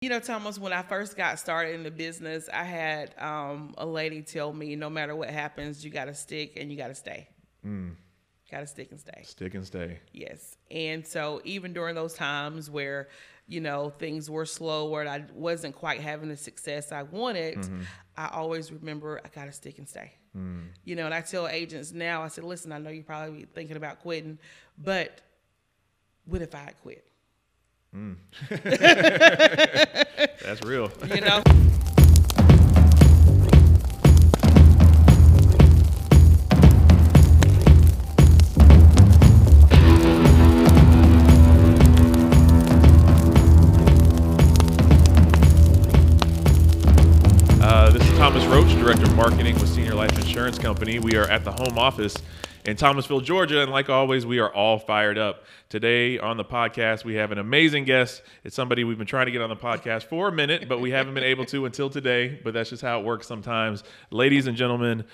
You know, Thomas, when I first got started in the business, I had um, a lady tell me, no matter what happens, you got to stick and you got to stay. Mm. Got to stick and stay. Stick and stay. Yes. And so even during those times where, you know, things were slow or I wasn't quite having the success I wanted, mm-hmm. I always remember I got to stick and stay. Mm. You know, and I tell agents now, I said, listen, I know you're probably thinking about quitting, but what if I quit? Mm. That's real. You know? Uh, this is Thomas Roach, Director of Marketing with Senior Life Insurance Company. We are at the home office in Thomasville, Georgia. And like always, we are all fired up. Today on the podcast, we have an amazing guest. It's somebody we've been trying to get on the podcast for a minute, but we haven't been able to until today. But that's just how it works sometimes. Ladies and gentlemen,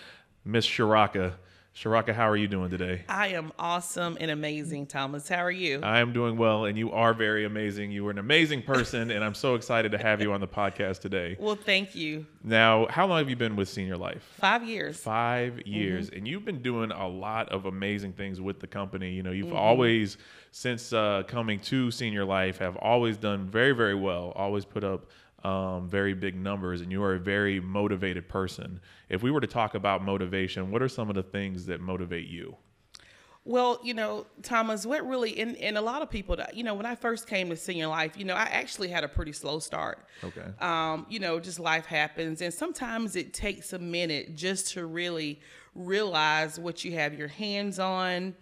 Miss Sharaka. Sharaka, how are you doing today? I am awesome and amazing, Thomas. How are you? I am doing well, and you are very amazing. You are an amazing person, and I'm so excited to have you on the podcast today. Well, thank you. Now, how long have you been with Senior Life? Five years. Five years, mm-hmm. and you've been doing a lot of amazing things with the company. You know, you've mm-hmm. always, since uh, coming to Senior Life, have always done very, very well. Always put up um, very big numbers and you are a very motivated person. If we were to talk about motivation, what are some of the things that motivate you? Well, you know, Thomas, what really, and, and a lot of people, you know, when I first came to Senior Life, you know, I actually had a pretty slow start. Okay. Um, you know, just life happens. And sometimes it takes a minute just to really realize what you have your hands on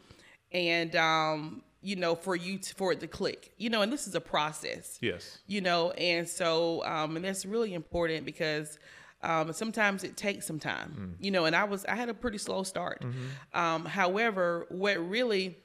and, um, you know, for you to, for it to click, you know, and this is a process. Yes. You know, and so, um, and that's really important because, um, sometimes it takes some time, mm. you know, and I was, I had a pretty slow start. Mm-hmm. Um, however, what really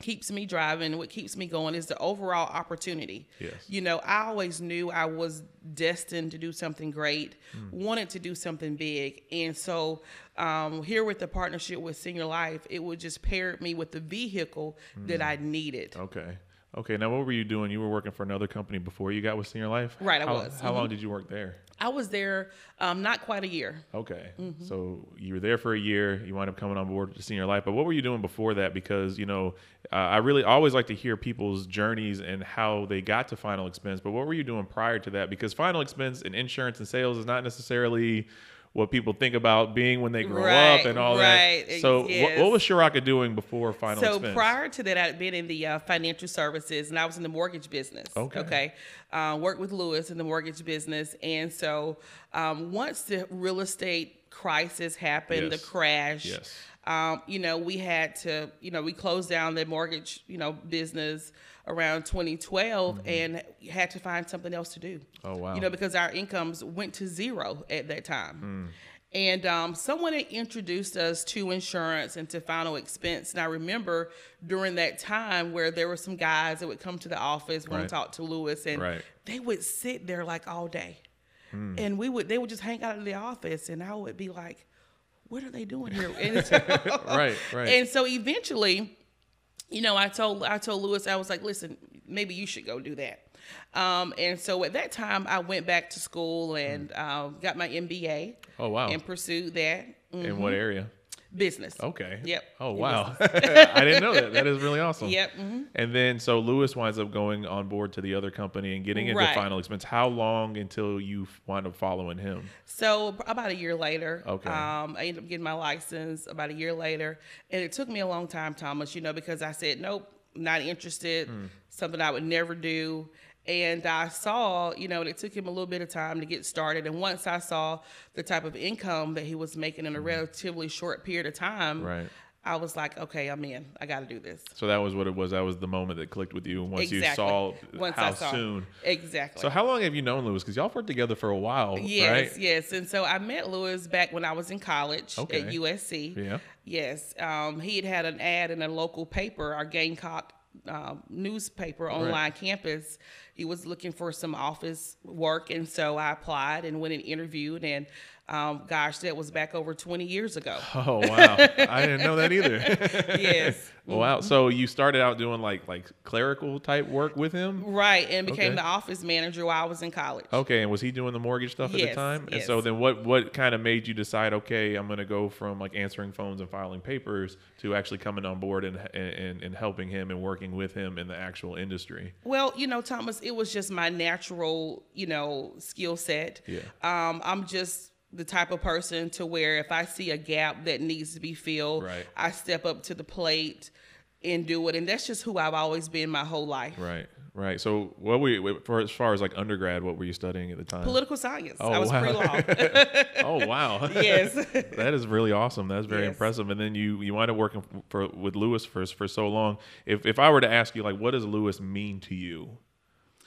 keeps me driving, what keeps me going is the overall opportunity. Yes. You know, I always knew I was destined to do something great, mm. wanted to do something big. And so um, here with the partnership with Senior Life, it would just pair me with the vehicle mm. that I needed. Okay. Okay. Now, what were you doing? You were working for another company before you got with Senior Life? Right, I how, was. How mm-hmm. long did you work there? I was there um, not quite a year. Okay. Mm-hmm. So you were there for a year. You wind up coming on board to Senior Life. But what were you doing before that? Because, you know, uh, I really always like to hear people's journeys and how they got to final expense. But what were you doing prior to that? Because final expense and insurance and sales is not necessarily what people think about being when they grow right, up and all right. that. So, yes. what, what, was Sharaka doing before Final so Expense? prior to that, I'd been in the uh, financial services and I was in the mortgage business. Okay. Okay. Uh, worked with Lewis in the mortgage business. And so, um, once the real estate crisis happened, yes. the crash, yes. Um, you know, we had to, you know, we closed down the mortgage, you know, business around 2012 mm-hmm. and had to find something else to do. Oh wow! You know because our incomes went to zero at that time. Mm. And um, someone had introduced us to insurance and to final expense. And I remember during that time where there were some guys that would come to the office when right. I talked to Lewis, and right. they would sit there like all day, mm. and we would they would just hang out in the office, and I would be like, "What are they doing here?" right, right. And so eventually, you know, I told I told Lewis, I was like, listen, maybe you should go do that. Um, and so at that time, I went back to school and mm. uh, got my MBA. Oh wow! And pursued that. Mm-hmm. In what area? Business. Okay. Yep. Oh wow, I didn't know that. That is really awesome. Yep. Mm-hmm. And then so Lewis winds up going on board to the other company and getting into right. final expense. How long until you wind up following him? So about a year later. Okay. Um, I ended up getting my license about a year later, and it took me a long time, Thomas. You know, because I said nope, not interested. Mm. Something I would never do. And I saw, you know, it took him a little bit of time to get started. And once I saw the type of income that he was making in a mm-hmm. relatively short period of time, right. I was like, okay, I'm in. I got to do this. So that was what it was. That was the moment that clicked with you once exactly. you saw once how saw. soon. Exactly. So how long have you known Lewis? Because y'all worked together for a while, yes, right? Yes, And so I met Lewis back when I was in college okay. at USC. Yeah. Yes. Um, he had had an ad in a local paper, our Gamecock uh, newspaper online right. campus he was looking for some office work, and so I applied and went and interviewed. And um, gosh, that was back over 20 years ago. Oh wow, I didn't know that either. yes. wow. So you started out doing like like clerical type work with him. Right, and became Okay. the office manager while I was in college. Okay, and was he doing the mortgage stuff at the time? Yes? And so then what what kind of made you decide, okay, I'm going to go from like answering phones and filing papers to actually coming on board and, and and helping him and working with him in the actual industry? Well, you know, Thomas, it was just my natural, you know, skill set. Yeah. Um, I'm just the type of person to where if I see a gap that needs to be filled, Right. I step up to the plate and do it. And that's just who I've always been my whole life. Right. Right. So what were you for as far as like undergrad, what were you studying at the time? Political science. Oh, I was wow. pre-law. oh wow. yes. that is really awesome. That's very Yes. impressive. And then you you wind up working for with Lewis for for so long. If if I were to ask you like what does Lewis mean to you?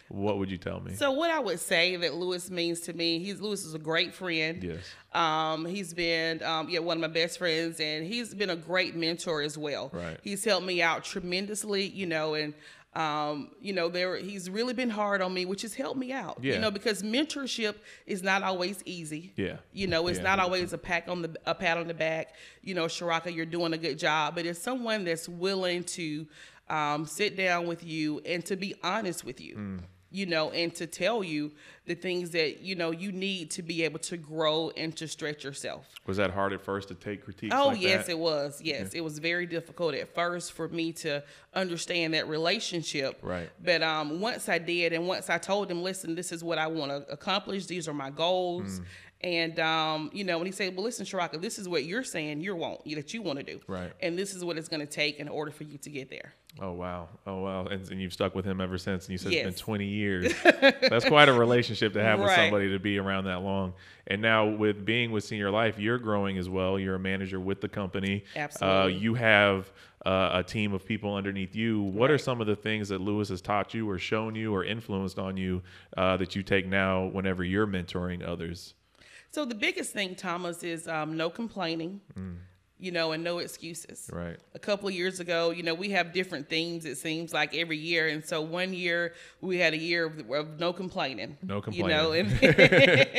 What would you tell me? So what I would say that Lewis means to me, he's Lewis is a great friend. yes. Um, he's been um, yeah one of my best friends, and he's been a great mentor as well. Right. He's helped me out tremendously, you know, and um, you know there he's really been hard on me, which has helped me out. Yeah. You know, because mentorship is not always easy. Yeah. You know, it's Yeah. not always a pat on the a pat on the back. You know, Sharaka, you're doing a good job, but it's someone that's willing to um, sit down with you and to be honest with you. Mm. You know, and to tell you the things that you know you need to be able to grow and to stretch yourself. Was that hard at first to take critiques? Oh like yes, that? it was. Yes, it was very difficult at first for me to understand that relationship. Right. But um, once I did, and once I told him, listen, this is what I want to accomplish. These are my Mm. goals. And um, you know, when he said, "Well, listen, Sharaka, this is what you're saying you want that you want to do, Right. And this is what it's going to take in order for you to get there." Oh wow. Oh wow. And, and you've stuck with him ever since. And you said it's been 20 years. That's quite a relationship to have with somebody to be around that long. And now with being with Senior Life, you're growing as well. You're a manager with the company. Uh, Absolutely. you have uh, a team of people underneath you. What are some of the things that Lewis has taught you or shown you or influenced on you uh, that you take now whenever you're mentoring others? So the biggest thing, Thomas, is um, no complaining. You know, and no excuses. Mm. Right. a couple of years ago, you know, we have different themes, it seems like every year. And so one year we had a year of, of no complaining. No complaining. You know, and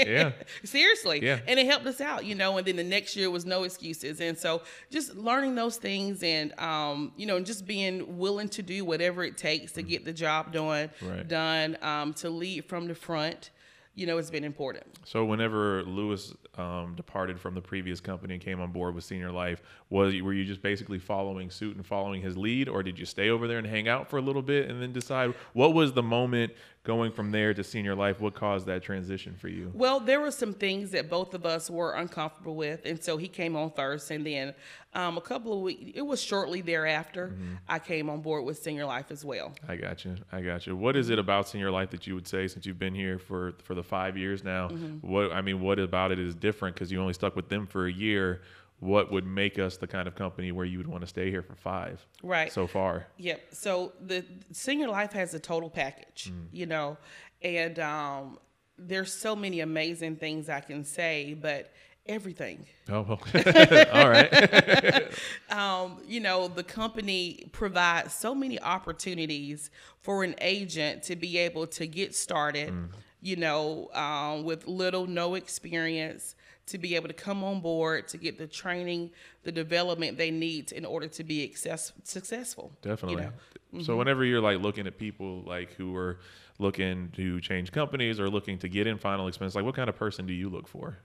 Yeah. seriously. Yeah. And it helped us out, you know, and then the next year was no excuses. And so just learning those things and, um, you know, just being willing to do whatever it takes to get the job done, Right. done, um, to lead from the front, you know, it's been important. So whenever Lewis um, departed from the previous company and came on board with Senior Life, was were you just basically following suit and following his lead, or did you stay over there and hang out for a little bit and then decide what was the moment going from there to Senior Life? What caused that transition for you? Well, there were some things that both of us were uncomfortable with, and so he came on first, and then um, a couple of weeks. It was shortly thereafter I came on board with Senior Life as well. I got you. I got you. What is it about Senior Life that you would say since you've been here for for the five years now? What I mean, what about it is different because you only stuck with them for a year. What would make us the kind of company where you would want to stay here for five? Right. So far. Yep. So the Senior Life has a total package, you know, and um, there's so many amazing things I can say, but everything. Oh, well. all right. um, you know, the company provides so many opportunities for an agent to be able to get started, you know, um, with little, no experience, to be able to come on board, to get the training, the development they need in order to be access- successful. you Definitely. know. So mm-hmm. whenever you're like looking at people like who are looking to change companies or looking to get in final expense, like what kind of person do you look for?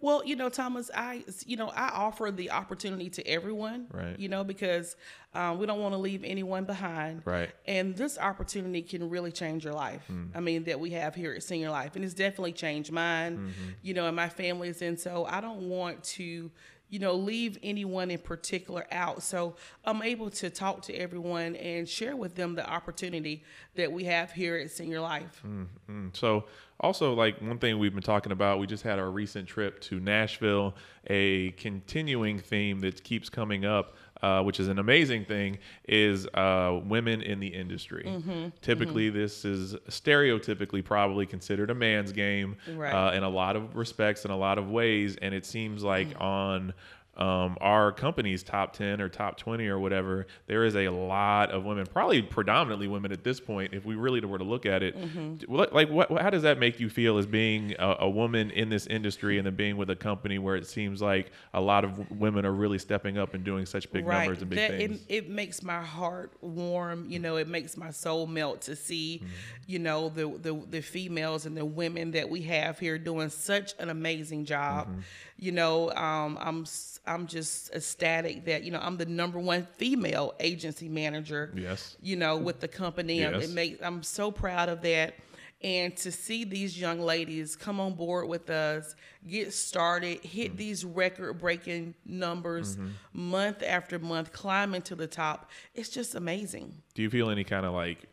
Well, you know, Thomas, I, you know, I offer the opportunity to everyone, Right. You know, because um, we don't want to leave anyone behind, Right. And this opportunity can really change your life. I mean, that we have here at Senior Life, and it's definitely changed mine, you know, and my family's. And so I don't want to, you know, leave anyone in particular out. So I'm able to talk to everyone and share with them the opportunity that we have here at Senior Life. Mm, So also like one thing we've been talking about, we just had our recent trip to Nashville, a continuing theme that keeps coming up. Uh, which is an amazing thing, is uh, women in the industry. Mm-hmm. Typically, this is stereotypically probably considered a man's game Right. uh, in a lot of respects, in a lot of ways, and it seems like Mm. on um, our company's top 10 or top 20 or whatever, there is a lot of women, probably predominantly women at this point, if we really were to look at it. Mm-hmm. Like, what, how does that make you feel as being a, a woman in this industry and then being with a company where it seems like a lot of women are really stepping up and doing such big numbers and big that, things? It, it makes my heart warm. You know, it makes my soul melt to see, Mm-hmm. you know, the, the the females and the women that we have here doing such an amazing job. Mm-hmm. You know, um, I'm I'm just ecstatic that you know I'm the number one female agency manager. Yes. You know, with the company, Yes. it makes I'm so proud of that. And to see these young ladies come on board with us, get started, hit mm-hmm. these record breaking numbers mm-hmm. month after month, climbing to the top, it's just amazing. Do you feel any kind of like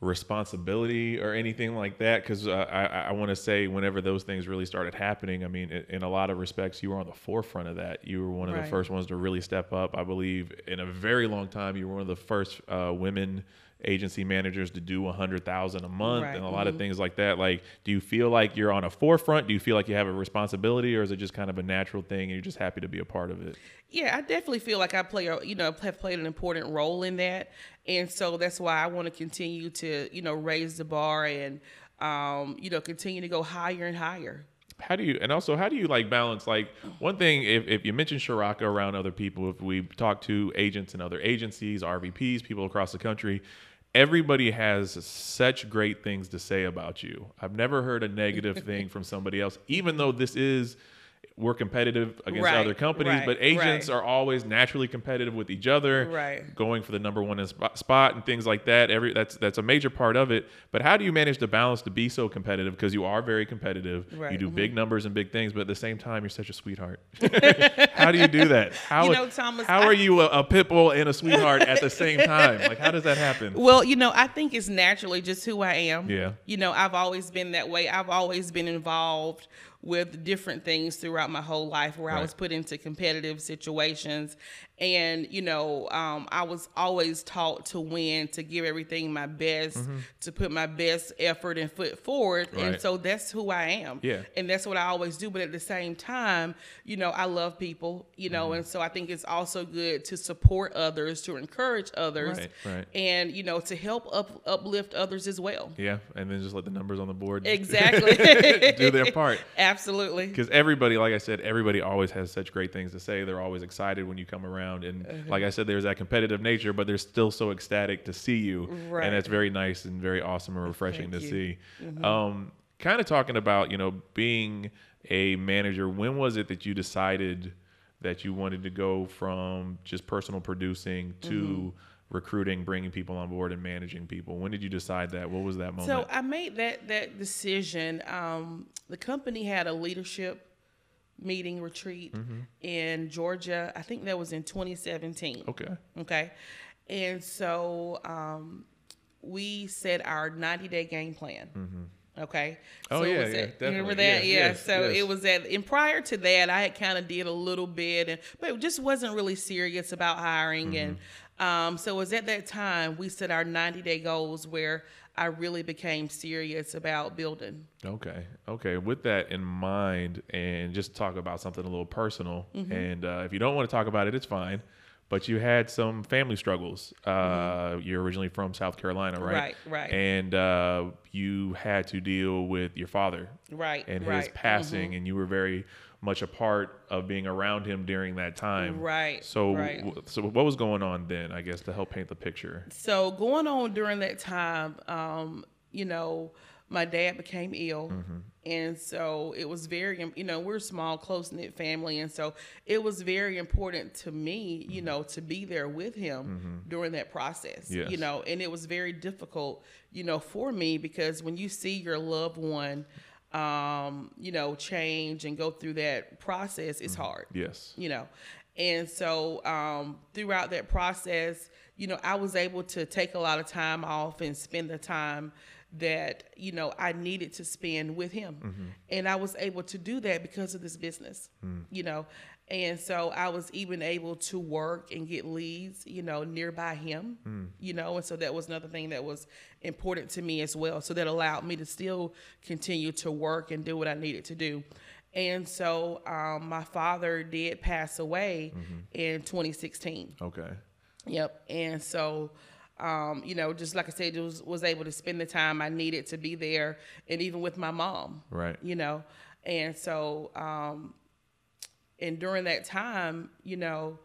responsibility or anything like that? Because uh, I, I want to say, whenever those things really started happening, I mean, in, in a lot of respects, you were on the forefront of that. You were one of the first ones to really step up. I believe in a very long time, you were one of the first uh, women agency managers to do a hundred thousand a month Right, and a lot of things like that. Like do you feel like you're on a forefront? Do you feel like you have a responsibility or is it just kind of a natural thing and you're just happy to be a part of it? Yeah, I definitely feel like I play a you know have played an important role in that, and so that's why I want to continue to you know raise the bar and um, you know continue to go higher and higher. how do you and also how do you like balance like one thing if, if you mention Sharaka around other people if we talk to agents and other agencies rvps people across the country everybody has such great things to say about you i've never heard a negative thing from somebody else even though this is we're competitive against Right, other companies right, but agents right. are always naturally competitive with each other Right. going for the number one in spot, spot and things like that. Every that's that's a major part of it. But how do you manage to balance to be so competitive? Because you are very competitive. You do mhm. big numbers and big things, but at the same time, you're such a sweetheart. how do you do that? How You know, Thomas, how I- are you a, a pit bull and a sweetheart at the same time? Like how does that happen? Well, you know, I think it's naturally just who I am. Yeah. You know, I've always been that way. I've always been involved with different things throughout my whole life where I was put into competitive situations. And, you know, um, I was always taught to win, to give everything my best, to put my best effort and foot forward. Mm-hmm. Right. And so that's who I am. Yeah. And that's what I always do. But at the same time, you know, I love people, you know, Mm-hmm. and so I think it's also good to support others, to encourage others Right, right. and you know to help up uplift others as well. Yeah, and then just let the numbers on the board Exactly. do their part. Absolutely. because everybody like i said everybody always has such great things to say they're always excited when you come around and Uh-huh. like i said there's that competitive nature but they're still so ecstatic to see you Right. and that's very nice and very awesome and refreshing Thank to you. Mm-hmm. see um, kind of talking about you know being a manager when was it that you decided that you wanted to go from just personal producing to Mm-hmm. Recruiting bringing people on board and managing people when did you decide that what was that moment So I made that that decision. Um, the company had a leadership meeting retreat Mm-hmm. in Georgia. I think that was in 2017. okay Okay. And so um, we set our 90 day game plan. Okay. Oh, so it yeah, was yeah, remember that? Yes, yeah. yes, so yes. it was at, and prior to that, I had kind of did a little bit, and but it just wasn't really serious about hiring. And Mm-hmm. Um, so it was at that time we set our 90 day goals where I really became serious about building. Okay. Okay. With that in mind, and just talk about something a little personal. Mm-hmm. And uh, if you don't want to talk about it, it's fine. But you had some family struggles. Uh, You're originally from South Carolina, right? Mm-hmm. Right, right. And uh, you had to deal with your father Right. and right. his passing, and you were very much a part of being around him during that time. Right, So, right. so what was going on then? I guess to help paint the picture. So going on during that time, um, you know, my dad became ill, Mm-hmm. and so it was very, you know, we're a small, close knit family, and so it was very important to me, you know, to be there with him during that process. Yes. You know, and it was very difficult, you know, for me because when you see your loved one, um, you know, change and go through that process, it's hard Yes. you know? And so um, throughout that process you know i was able to take a lot of time off and spend the time that you know i needed to spend with him. And i was able to do that because of this business you know and so i was even able to work and get leads you know nearby him you know and so that was another thing that was important to me as well so that allowed me to still continue to work and do what i needed to do And so um, my father did pass away in 2016. Okay. Yep. And so, um, you know, just like I said, was was able to spend the time I needed to be there, and even with my mom. Right. You know, and so, um, and during that time, you know,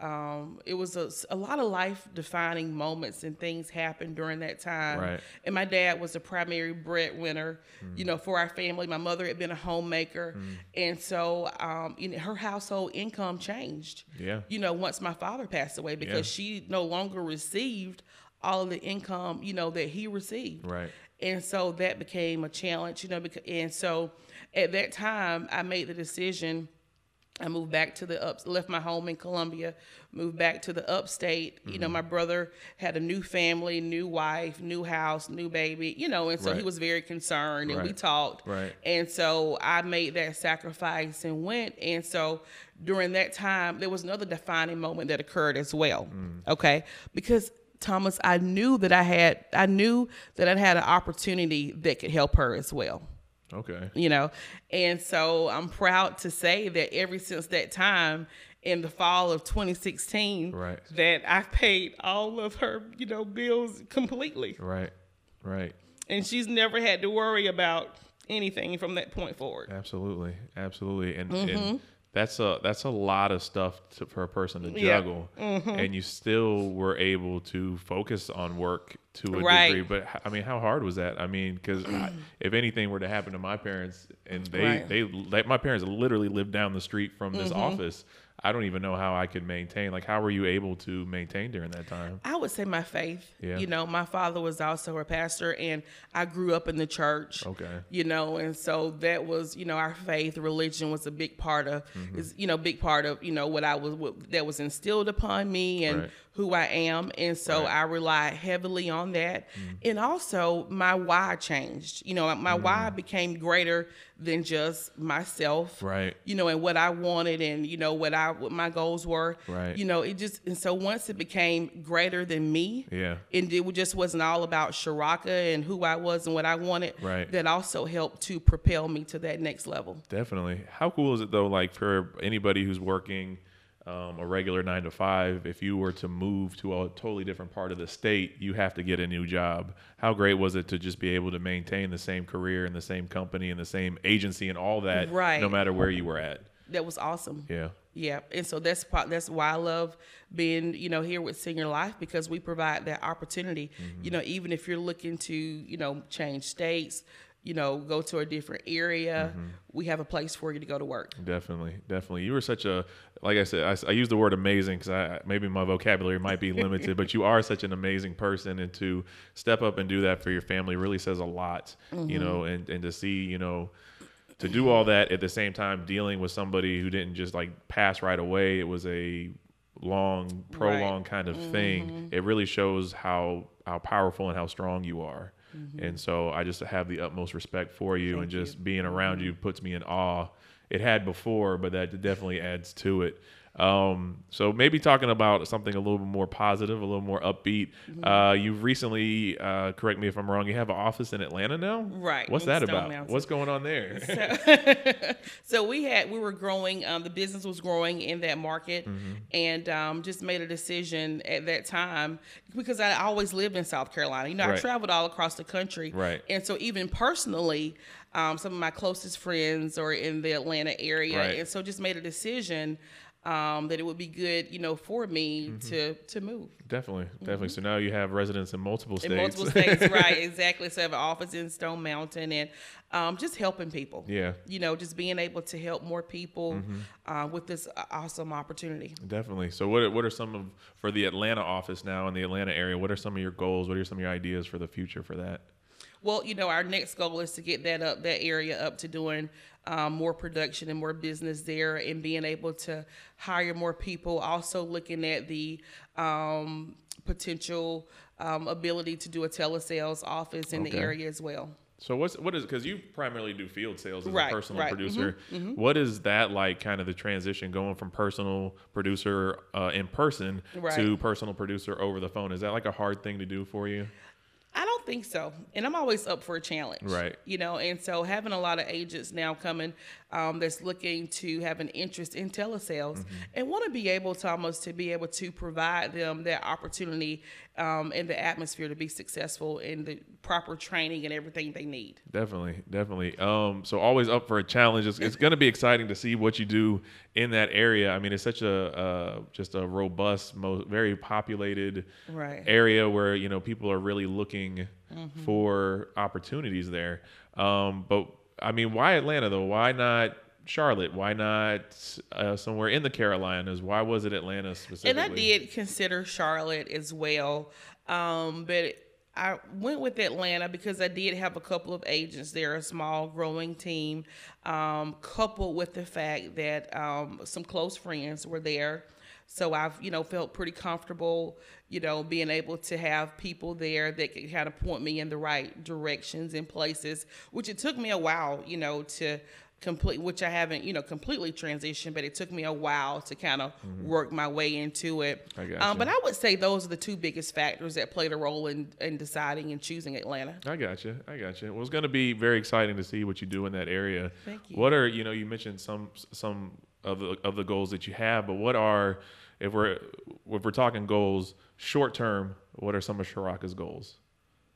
um, it was a, a lot of life defining moments and things happened during that time. Right. And my dad was the primary breadwinner, you know, for our family. My mother had been a homemaker, and so, um, you know, her household income changed Yeah. you know, once my father passed away because she no longer received all of the income, you know, that he received. Right. And so that became a challenge, you know, because, and so at that time I made the decision I moved back to the up, left my home in Columbia, moved back to the upstate. You Mm-hmm. know, my brother had a new family, new wife, new house, new baby, you know, and so he was very concerned and we talked. Right. And so I made that sacrifice and went. And so during that time, there was another defining moment that occurred as well. Mm. Okay. Because Thomas, I knew that I had, I knew that I had an opportunity that could help her as well Okay. you know and so i'm proud to say that ever since that time in the fall of 2016 Right. that i've paid all of her you know bills completely Right. Right. and she's never had to worry about anything from that point forward Absolutely. Absolutely. And, Mm-hmm. and that's a that's a lot of stuff to, for a person to Yeah. juggle, and you still were able to focus on work to a Right. degree. But I mean, how hard was that? I mean, because if anything were to happen to my parents, and they Right. they like my parents literally lived down the street from this Mm-hmm. office, I don't even know how I could maintain. Like, how were you able to maintain during that time? I would say my faith. Yeah. You know, my father was also a pastor, and I grew up in the church. Okay. You know, and so that was, you know, our faith, religion was a big part of, mm-hmm. is you know, big part of, you know, what I was, what, that was instilled upon me and Right. Who I am, and so Right. I relied heavily on that, mm-hmm. and also my why changed. You know, my why mm-hmm. became greater than just myself Right. you know, and what I wanted and, you know, what I what my goals were. Right. You know, it just and so once it became greater than me, Yeah. and it just wasn't all about Sharaka and who I was and what I wanted. Right. That also helped to propel me to that next level. Definitely. How cool is it though? Like for anybody who's working um, a regular nine to five, if you were to move to a totally different part of the state, you have to get a new job. How great was it to just be able to maintain the same career and the same company and the same agency and all that, Right. no matter where you were at? That was awesome. Yeah. Yeah, and so that's part. That's why I love being, you know, here with Senior Life because we provide that opportunity. You know, even if you're looking to, you know, change states, you know, go to a different area, mm-hmm. we have a place for you to go to work. Definitely, definitely. You were such a, like I said, I use the word amazing because I maybe my vocabulary might be limited, but you are such an amazing person, and to step up and do that for your family really says a lot, you know, mm-hmm. and and to see, you know, to do all that at the same time dealing with somebody who didn't just like pass right away. It was a long, prolonged kind of thing. Mm-hmm. It really shows how how powerful and how strong you are. Mm-hmm. And so I just have the utmost respect for you, and Thank you. just being around you mm-hmm. puts me in awe. It had before, but that definitely adds to it. Um, so maybe talking about something a little bit more positive, a little more upbeat. Mm-hmm. Uh, you've recently, uh, correct me if I'm wrong, you have an office in Atlanta now. Right, What's that Stone about? Mountain. What's going on there? so we had we were growing um, the business was growing in that market Mm-hmm. and um, just made a decision at that time because i always lived in south carolina you know i traveled all across the country Right. and so even personally um, some of my closest friends are in the atlanta area Right. and so just made a decision um, that it would be good you know for me Mm-hmm. to to move definitely, definitely. So now you have residents in multiple states. in multiple states right exactly so i have an office in stone mountain and um, just helping people Yeah. Mm-hmm. you know just being able to help more people uh, with this uh, awesome opportunity Definitely. So what what are some of for the Atlanta office now in the Atlanta area? What are some of your goals? What are some of your ideas for the future for that? well you know our next goal is to get that up that area up to doing um, more production and more business there and being able to hire more people also looking at the um, potential um, ability to do a telesales office in the area as well So what's what is because you primarily do field sales as Right, a personal right. Mm-hmm, producer. What is that like? Kind of the transition going from personal producer uh, in person Right. to personal producer over the phone. Is that like a hard thing to do for you? I don't don't think so. And I'm always up for a challenge. Right. You know, and so having a lot of agents now coming um, that's looking to have an interest in telesales Mm-hmm. and want to be able to almost to be able to provide them that opportunity um, and the atmosphere to be successful in the proper training and everything they need. Definitely, definitely. Um, so always up for a challenge. It's, it's going to be exciting to see what you do in that area. I mean, it's such a uh, just a robust, mo- very populated Right. area where you know people are really looking for opportunities there. Um, but I mean, why Atlanta though? Why not? Charlotte, why not uh, somewhere in the Carolinas? Why was it Atlanta specifically? And I did consider Charlotte as well, um, but I went with Atlanta because I did have a couple of agents there, a small growing team, um, coupled with the fact that um, some close friends were there. So I've, you know, felt pretty comfortable, you know, being able to have people there that could kind of point me in the right directions and places, which it took me a while, you know, to complete, which I haven't, you know, completely transitioned, but it took me a while to kind of work my way into it. I. Um, but I would say those are the two biggest factors that played a role in, in deciding and choosing Atlanta. I got you. I got you. Well, it's going to be very exciting to see what you do in that area. Thank you. What are you know? You mentioned some some of the of the goals that you have, but what are if we're if we're talking goals short term? What are some of Sharaka's goals?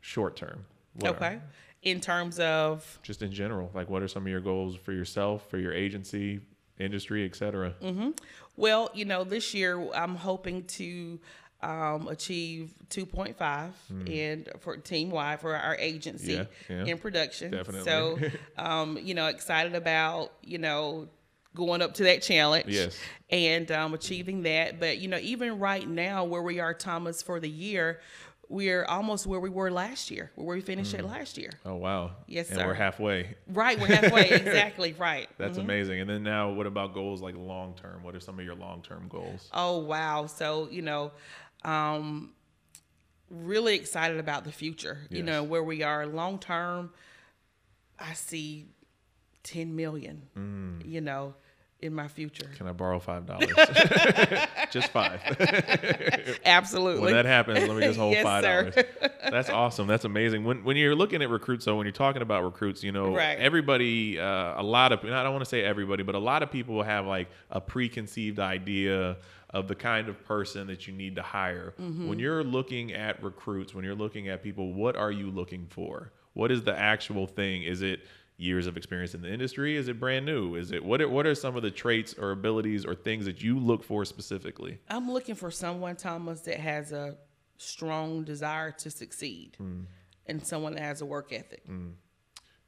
Short term. What are- Okay. In terms of just in general, like what are some of your goals for yourself, for your agency, industry, etc. Mm-hmm. Well, you know, this year I'm hoping to um, achieve 2.5 and for team wide for our agency. Yeah, yeah. in production. Definitely. So, um, you know, excited about you know going up to that challenge. Yes. And um, achieving that, but you know, even right now where we are, Thomas, for the year. We're almost where we were last year, where we finished Hmm. at last year. Oh wow. Yes, and sir. we're halfway. Right, we're halfway. exactly, right. That's amazing. And then now, what about goals like long term? What are some of your long term goals? Oh wow! So you know, um, really excited about the future. You know where we are long term. I see ten million. Mm. You know, in my future. Can I borrow five dollars? just five. Absolutely. when that happens, let me just hold Yes, five dollars. That's awesome. That's amazing. When when you're looking at recruits, so when you're talking about recruits, you know, Right. everybody, uh, a lot of, and I don't want to say everybody, but a lot of people have like a preconceived idea of the kind of person that you need to hire. Mm-hmm. When you're looking at recruits, when you're looking at people, what are you looking for? What is the actual thing? Is it years of experience in the industry? Is it brand new? Is it what? Are, what are some of the traits or abilities or things that you look for specifically? I'm looking for someone, Thomas, that has a strong desire to succeed, Hmm. and someone that has a work ethic.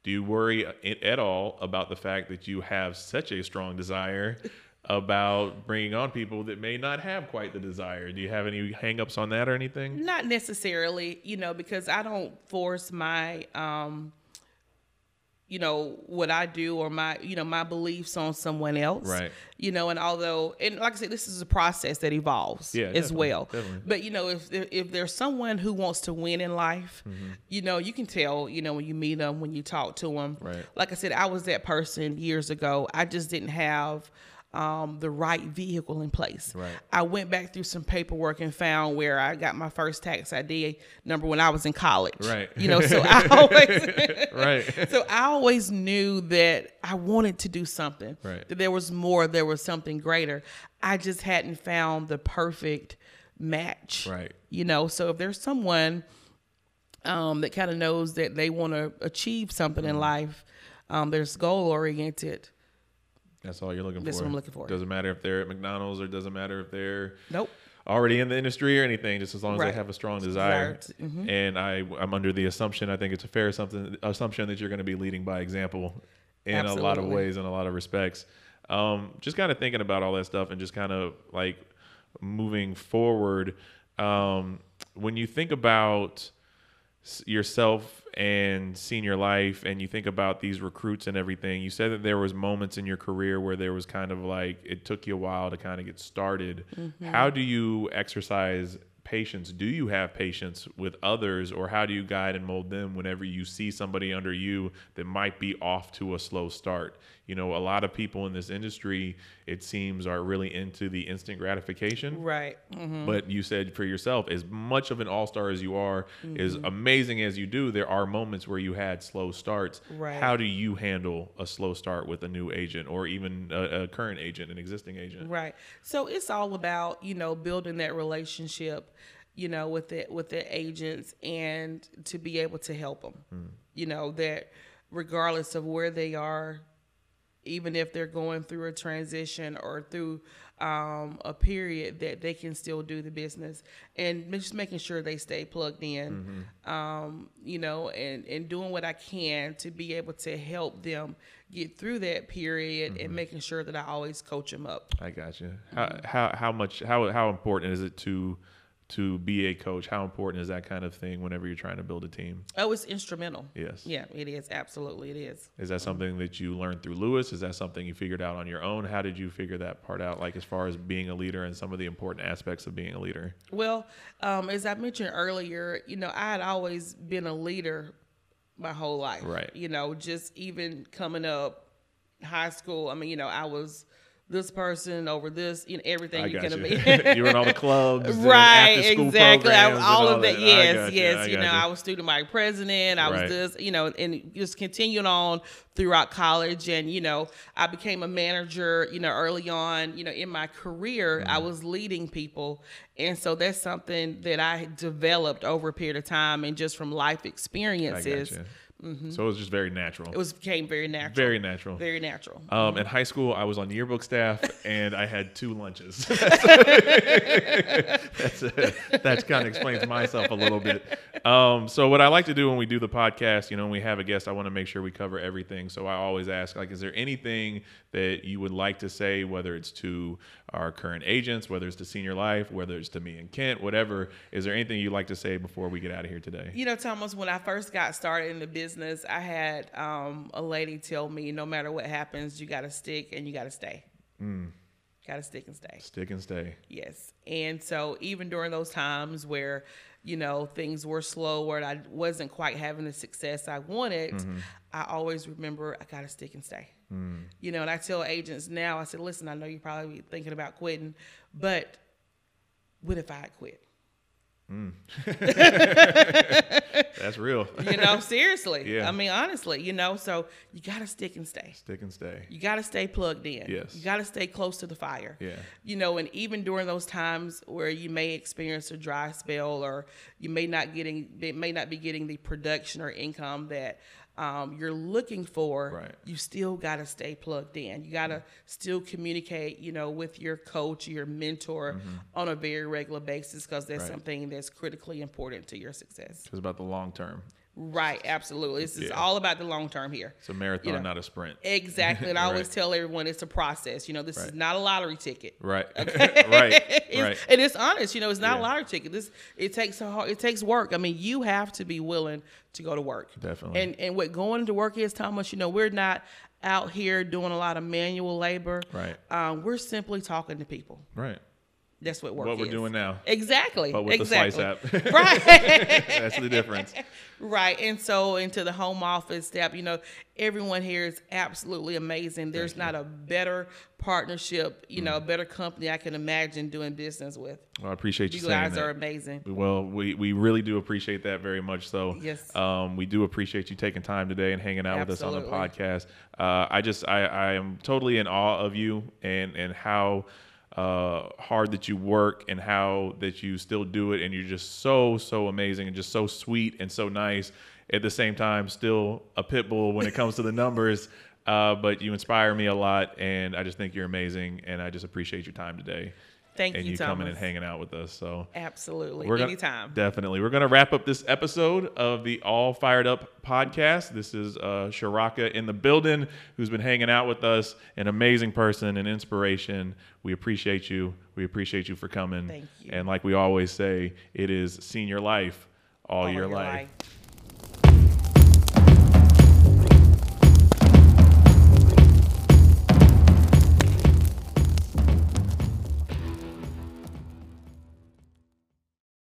Do you worry at all about the fact that you have such a strong desire about bringing on people that may not have quite the desire? Do you have any hangups on that or anything? Not necessarily, you know, because I don't force my, um, you know, what I do or my, you know, my beliefs on someone else. Right. You know, and although, and like I said, this is a process that evolves Yeah, as well. definitely. But you know, if if there's someone who wants to win in life, Mm-hmm. you know, you can tell, you know, when you meet them, when you talk to them. Right. Like I said, I was that person years ago. I just didn't have um, the right vehicle in place. Right. I went back through some paperwork and found where I got my first tax ID number when I was in college. Right. You know, so I always Right. so I always knew that I wanted to do something. Right. That there was more, there was something greater. I just hadn't found the perfect match. Right. You know, so if there's someone um, that kind of knows that they want to achieve something Mm-hmm. in life, um, there's goal oriented. That's all you're looking That's for. what I'm looking for. Doesn't matter if they're at McDonald's or doesn't matter if they're Nope. already in the industry or anything, just as long as Right. they have a strong desire. Mhm. And I, I'm under the assumption, I think it's a fair something assumption that you're going to be leading by example in a lot of ways, in a lot of respects. Um, just kind of thinking about all that stuff and just kind of like moving forward. Um, when you think about yourself and senior life and you think about these recruits and everything you said that there was moments in your career where there was kind of like it took you a while to kind of get started mm-hmm. how do you exercise patience. Do you have patience with others, or how do you guide and mold them whenever you see somebody under you that might be off to a slow start? You know, a lot of people in this industry, it seems, are really into the instant gratification. Right. Mm-hmm. But you said for yourself, as much of an all star as you are, as amazing as you do, there are moments where you had slow starts. Right. How do you handle a slow start with a new agent or even a, a current agent, an existing agent? Right. So it's all about, you know, building that relationship, you know, with the with the agents and to be able to help them. You know, that regardless of where they are, even if they're going through a transition or through um, a period that they can still do the business. And just making sure they stay plugged in um, you know and, and doing what i can to be able to help them get through that period and making sure that i always coach them up. I got you. How, how how much how how important is it to to be a coach? How important is that kind of thing whenever you're trying to build a team? oh it's instrumental Yes. yeah it is absolutely it is Is that something that you learned through Lewis? Is that something you figured out on your own? How did you figure that part out? Like as far as being a leader and some of the important aspects of being a leader. Well, um, as I mentioned earlier, you know, I had always been a leader my whole life. Right. You know, just even coming up high school, I mean, you know, I was this person over this, you know, everything I you can you. imagine. you were in all the clubs, right, exactly. I- all of that. I Yes, got yes. You, know, I was student body president. I Right. was this, you know, and just continuing on throughout college. And, you know, I became a manager, you know, early on, you know, in my career, I Mm-hmm. was leading people. And so that's something that I developed over a period of time and just from life I experiences. You. So it was just very natural. It was became very natural. very natural. very natural. Um, in high school, I was on yearbook staff, and I had two lunches. That's that kind of explains myself a little bit. Um, so what I like to do when we do the podcast, you know, when we have a guest, I want to make sure we cover everything. So I always ask, like, is there anything that you would like to say, whether it's to our current agents, whether it's to Senior Life, whether it's to me and Kent, whatever? Is there anything you'd like to say before we get out of here today? You know, Thomas, when I first got started in the business, I had um, a lady tell me, no matter what happens, you got to stick and you got to stay. Mm. Got to stick and stay. Stick and stay. Yes. And so even during those times where, you know, things were slow or I wasn't quite having the success I wanted, mm-hmm. I always remember I got to stick and stay. Mm. You know, and I tell agents now, I said, listen, I know you're probably thinking about quitting, but what if I had quit? Mm. That's real. You know, seriously. Yeah. I mean, honestly, you know, so you got to stick and stay. Stick and stay. You got to stay plugged in. Yes. You got to stay close to the fire. Yeah. You know, and even during those times where you may experience a dry spell or you may not getting may not be getting the production or income that um, you're looking for, Right. you still got to stay plugged in. You got to still communicate, you know, with your coach, your mentor on a very regular basis because that's Mm-hmm. Right. something that's critically important to your success. It's about the long term. Right, absolutely. This is all about the long term here. It's a marathon, You know. not a sprint. Exactly. And I always tell everyone it's a process. You know, this Right. is not a lottery ticket. Right. right. It's- Right. And it's honest, you know, it's not Yeah. a lottery ticket. This it takes a hard, it takes work. I mean, you have to be willing to go to work. Definitely. And and what going to work is, Thomas, you know, we're not out here doing a lot of manual labor. Right. Um, we're simply talking to people. Right. That's what work What we're doing now. Exactly. But with the exactly. Slice app. right. That's the difference. Right. And so into the home office staff, you know, everyone here is absolutely amazing. There's not a better partnership, you Mm. know, a better company I can imagine doing business with. Well, I appreciate you, You guys that. are amazing. Well, we, we really do appreciate that very much. So, Yes. um, we do appreciate you taking time today and hanging out with us on the podcast. Uh, I just I, I am totally in awe of you and and how uh, hard that you work and how that you still do it and you're just so so amazing and just so sweet and so nice. At the same time still a pit bull when it comes to the numbers uh, but you inspire me a lot and i just think you're amazing and i just appreciate your time today Thank and you, you coming and hanging out with us so Absolutely. we're gonna, Anytime. Definitely. We're going to wrap up this episode of the All Fired Up podcast. This is uh, Sharaka in the building who's been hanging out with us, an amazing person, an inspiration. We appreciate you. We appreciate you for coming. Thank you. And like we always say, it is senior life all, All your, your life. life.